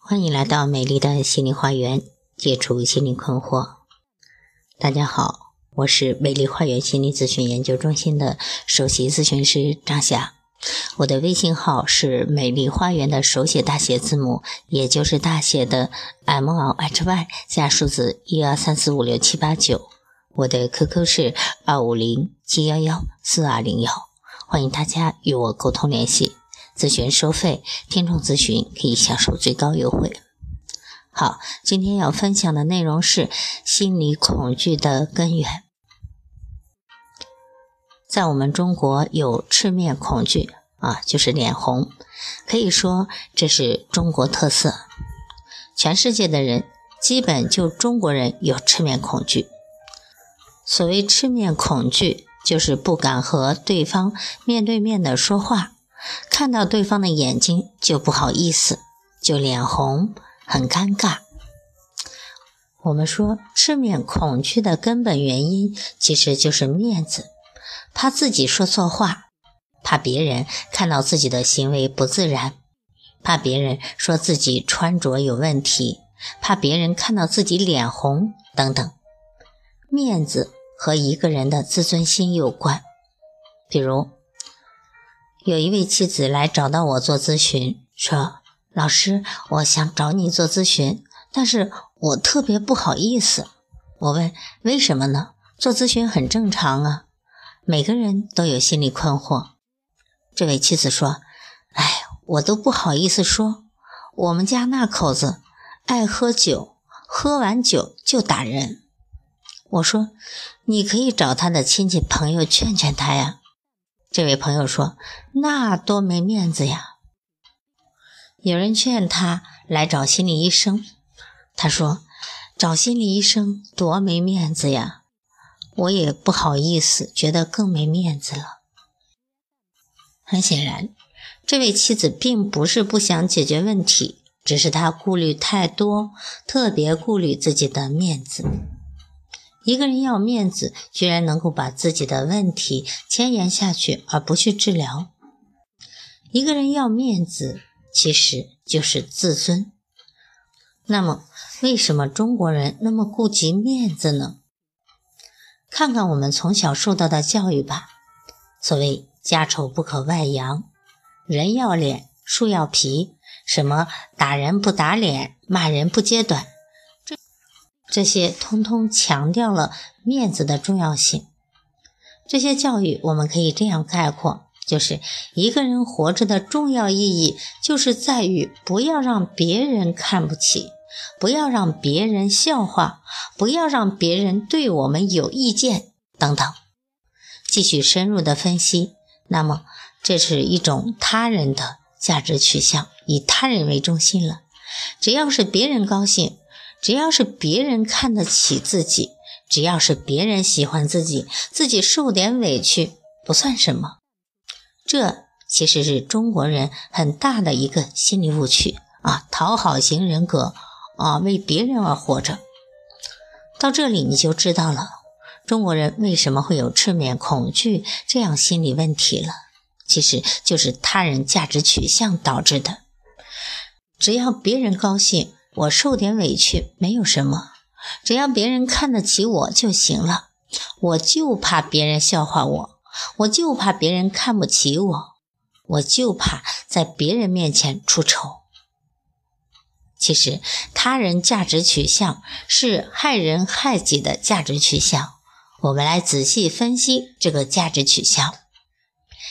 欢迎来到美丽的心灵花园，解除心灵困惑。大家好，我是美丽花园心理咨询研究中心的首席咨询师张霞。我的微信号是美丽花园的手写大写字母，也就是大写的 M L H Y 加数字一二三四五六七八九。我的 QQ 是二五零七幺幺四二零幺，欢迎大家与我沟通联系。咨询收费，听众咨询可以享受最高优惠。好，今天要分享的内容是心理恐惧的根源。在我们中国有赤面恐惧啊，就是脸红，可以说这是中国特色。全世界的人基本就中国人有赤面恐惧。所谓赤面恐惧，就是不敢和对方面对面的说话。看到对方的眼睛就不好意思，就脸红，很尴尬。我们说赤面恐惧的根本原因其实就是面子，怕自己说错话，怕别人看到自己的行为不自然，怕别人说自己穿着有问题，怕别人看到自己脸红等等。面子和一个人的自尊心有关，比如。有一位妻子来找到我做咨询，说：“老师，我想找你做咨询，但是我特别不好意思。”我问：“为什么呢？”做咨询很正常啊，每个人都有心理困惑。这位妻子说：“哎，我都不好意思说，我们家那口子爱喝酒，喝完酒就打人。”我说：“你可以找他的亲戚朋友劝劝他呀。”这位朋友说：“那多没面子呀！”有人劝他来找心理医生，他说：“找心理医生多没面子呀！”我也不好意思，觉得更没面子了。很显然，这位妻子并不是不想解决问题，只是她顾虑太多，特别顾虑自己的面子。一个人要面子，居然能够把自己的问题牵延下去而不去治疗。一个人要面子，其实就是自尊。那么，为什么中国人那么顾及面子呢？看看我们从小受到的教育吧。所谓“家丑不可外扬”，人要脸，树要皮，什么打人不打脸，骂人不揭短。这些通通强调了面子的重要性。这些教育我们可以这样概括：就是一个人活着的重要意义，就是在于不要让别人看不起，不要让别人笑话，不要让别人对我们有意见等等。继续深入的分析，那么这是一种他人的价值取向，以他人为中心了。只要是别人高兴。只要是别人看得起自己，只要是别人喜欢自己，自己受点委屈不算什么。这其实是中国人很大的一个心理误区啊，讨好型人格啊，为别人而活着。到这里你就知道了，中国人为什么会有赤面恐惧这样心理问题了。其实就是他人价值取向导致的。只要别人高兴。我受点委屈没有什么，只要别人看得起我就行了。我就怕别人笑话我，我就怕别人看不起我，我就怕在别人面前出丑。其实，他人价值取向是害人害己的价值取向。我们来仔细分析这个价值取向：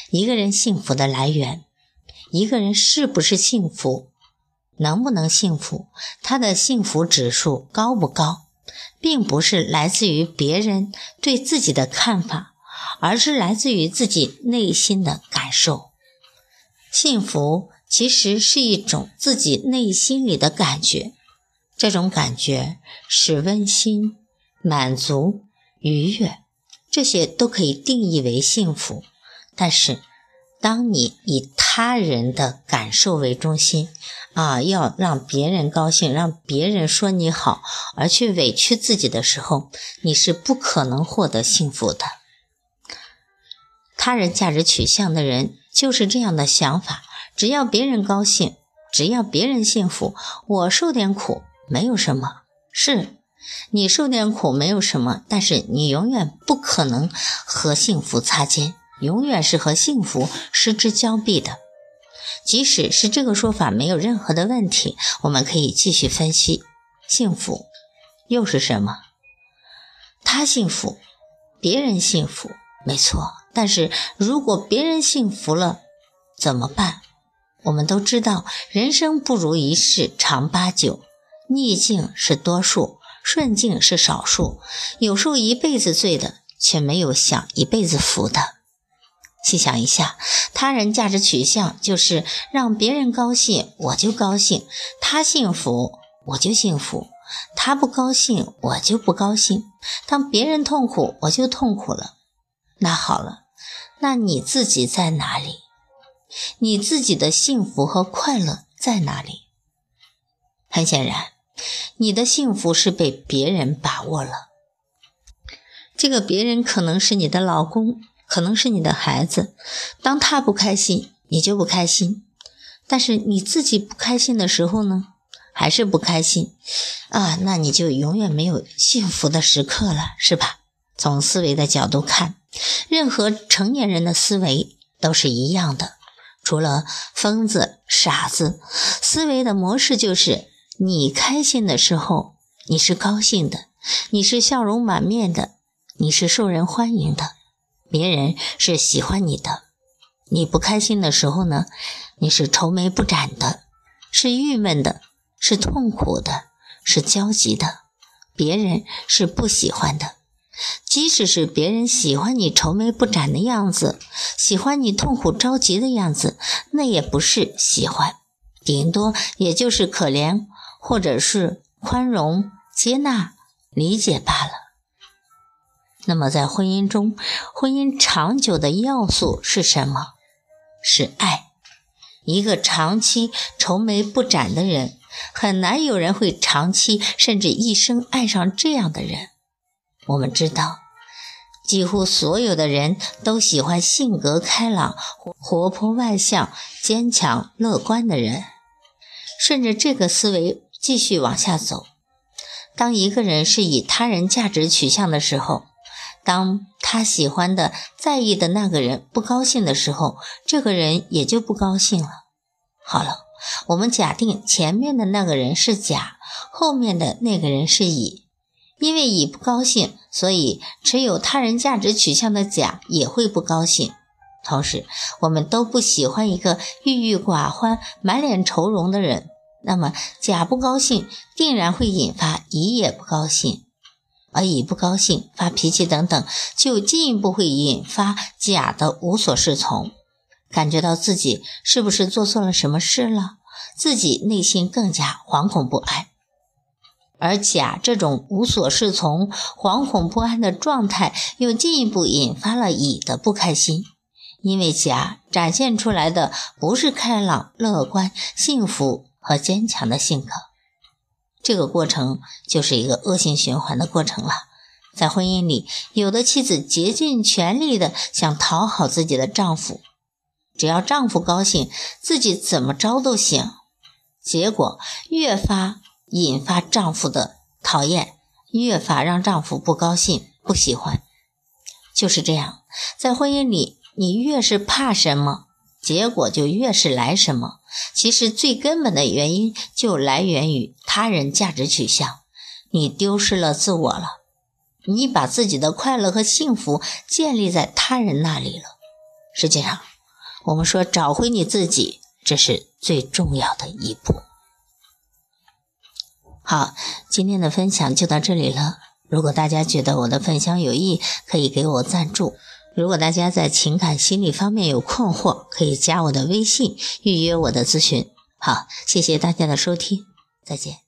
一个人幸福的来源，一个人是不是幸福？能不能幸福？他的幸福指数高不高，并不是来自于别人对自己的看法，而是来自于自己内心的感受。幸福其实是一种自己内心里的感觉，这种感觉是温馨、满足、愉悦，这些都可以定义为幸福。但是，当你以他人的感受为中心，啊，要让别人高兴，让别人说你好，而去委屈自己的时候，你是不可能获得幸福的。他人价值取向的人就是这样的想法：只要别人高兴，只要别人幸福，我受点苦没有什么。是你受点苦没有什么，但是你永远不可能和幸福擦肩，永远是和幸福失之交臂的。即使是这个说法没有任何的问题，我们可以继续分析：幸福又是什么？他幸福，别人幸福，没错。但是如果别人幸福了，怎么办？我们都知道，人生不如意事常八九，逆境是多数，顺境是少数。有受一辈子罪的，却没有享一辈子福的。细想一下，他人价值取向就是让别人高兴，我就高兴；他幸福，我就幸福。他不高兴，我就不高兴；当别人痛苦，我就痛苦了。那好了，那你自己在哪里？你自己的幸福和快乐在哪里？很显然，你的幸福是被别人把握了。这个别人可能是你的老公，可能是你的孩子。当他不开心，你就不开心；但是你自己不开心的时候呢？还是不开心啊？那你就永远没有幸福的时刻了，是吧？从思维的角度看，任何成年人的思维都是一样的，除了疯子、傻子，思维的模式就是你开心的时候你是高兴的，你是笑容满面的，你是受人欢迎的，别人是喜欢你的；你不开心的时候呢，你是愁眉不展的，是郁闷的。是痛苦的，是焦急的，别人是不喜欢的。即使是别人喜欢你愁眉不展的样子，喜欢你痛苦着急的样子，那也不是喜欢，顶多也就是可怜，或者是宽容、接纳、理解罢了。那么，在婚姻中，婚姻长久的要素是什么？是爱。一个长期愁眉不展的人。很难有人会长期甚至一生爱上这样的人。我们知道，几乎所有的人都喜欢性格开朗、活泼外向、坚强乐观的人。顺着这个思维继续往下走，当一个人是以他人价值取向的时候，当他喜欢的、在意的那个人不高兴的时候，这个人也就不高兴了。好了。我们假定前面的那个人是甲，后面的那个人是乙。因为乙不高兴，所以持有他人价值取向的甲也会不高兴。同时，我们都不喜欢一个郁郁寡欢、满脸愁容的人。那么，甲不高兴，定然会引发乙也不高兴，而乙不高兴、发脾气等等，就进一步会引发甲的无所适从。感觉到自己是不是做错了什么事了，自己内心更加惶恐不安，而甲这种无所适从、惶恐不安的状态，又进一步引发了乙的不开心，因为甲展现出来的不是开朗、乐观、幸福和坚强的性格，这个过程就是一个恶性循环的过程了。在婚姻里，有的妻子竭尽全力的想讨好自己的丈夫。只要丈夫高兴，自己怎么着都行。结果越发引发丈夫的讨厌，越发让丈夫不高兴、不喜欢。就是这样，在婚姻里，你越是怕什么，结果就越是来什么。其实最根本的原因就来源于他人价值取向，你丢失了自我了，你把自己的快乐和幸福建立在他人那里了。实际上。我们说找回你自己，这是最重要的一步。好，今天的分享就到这里了。如果大家觉得我的分享有益，可以给我赞助。如果大家在情感心理方面有困惑，可以加我的微信预约我的咨询。好，谢谢大家的收听，再见。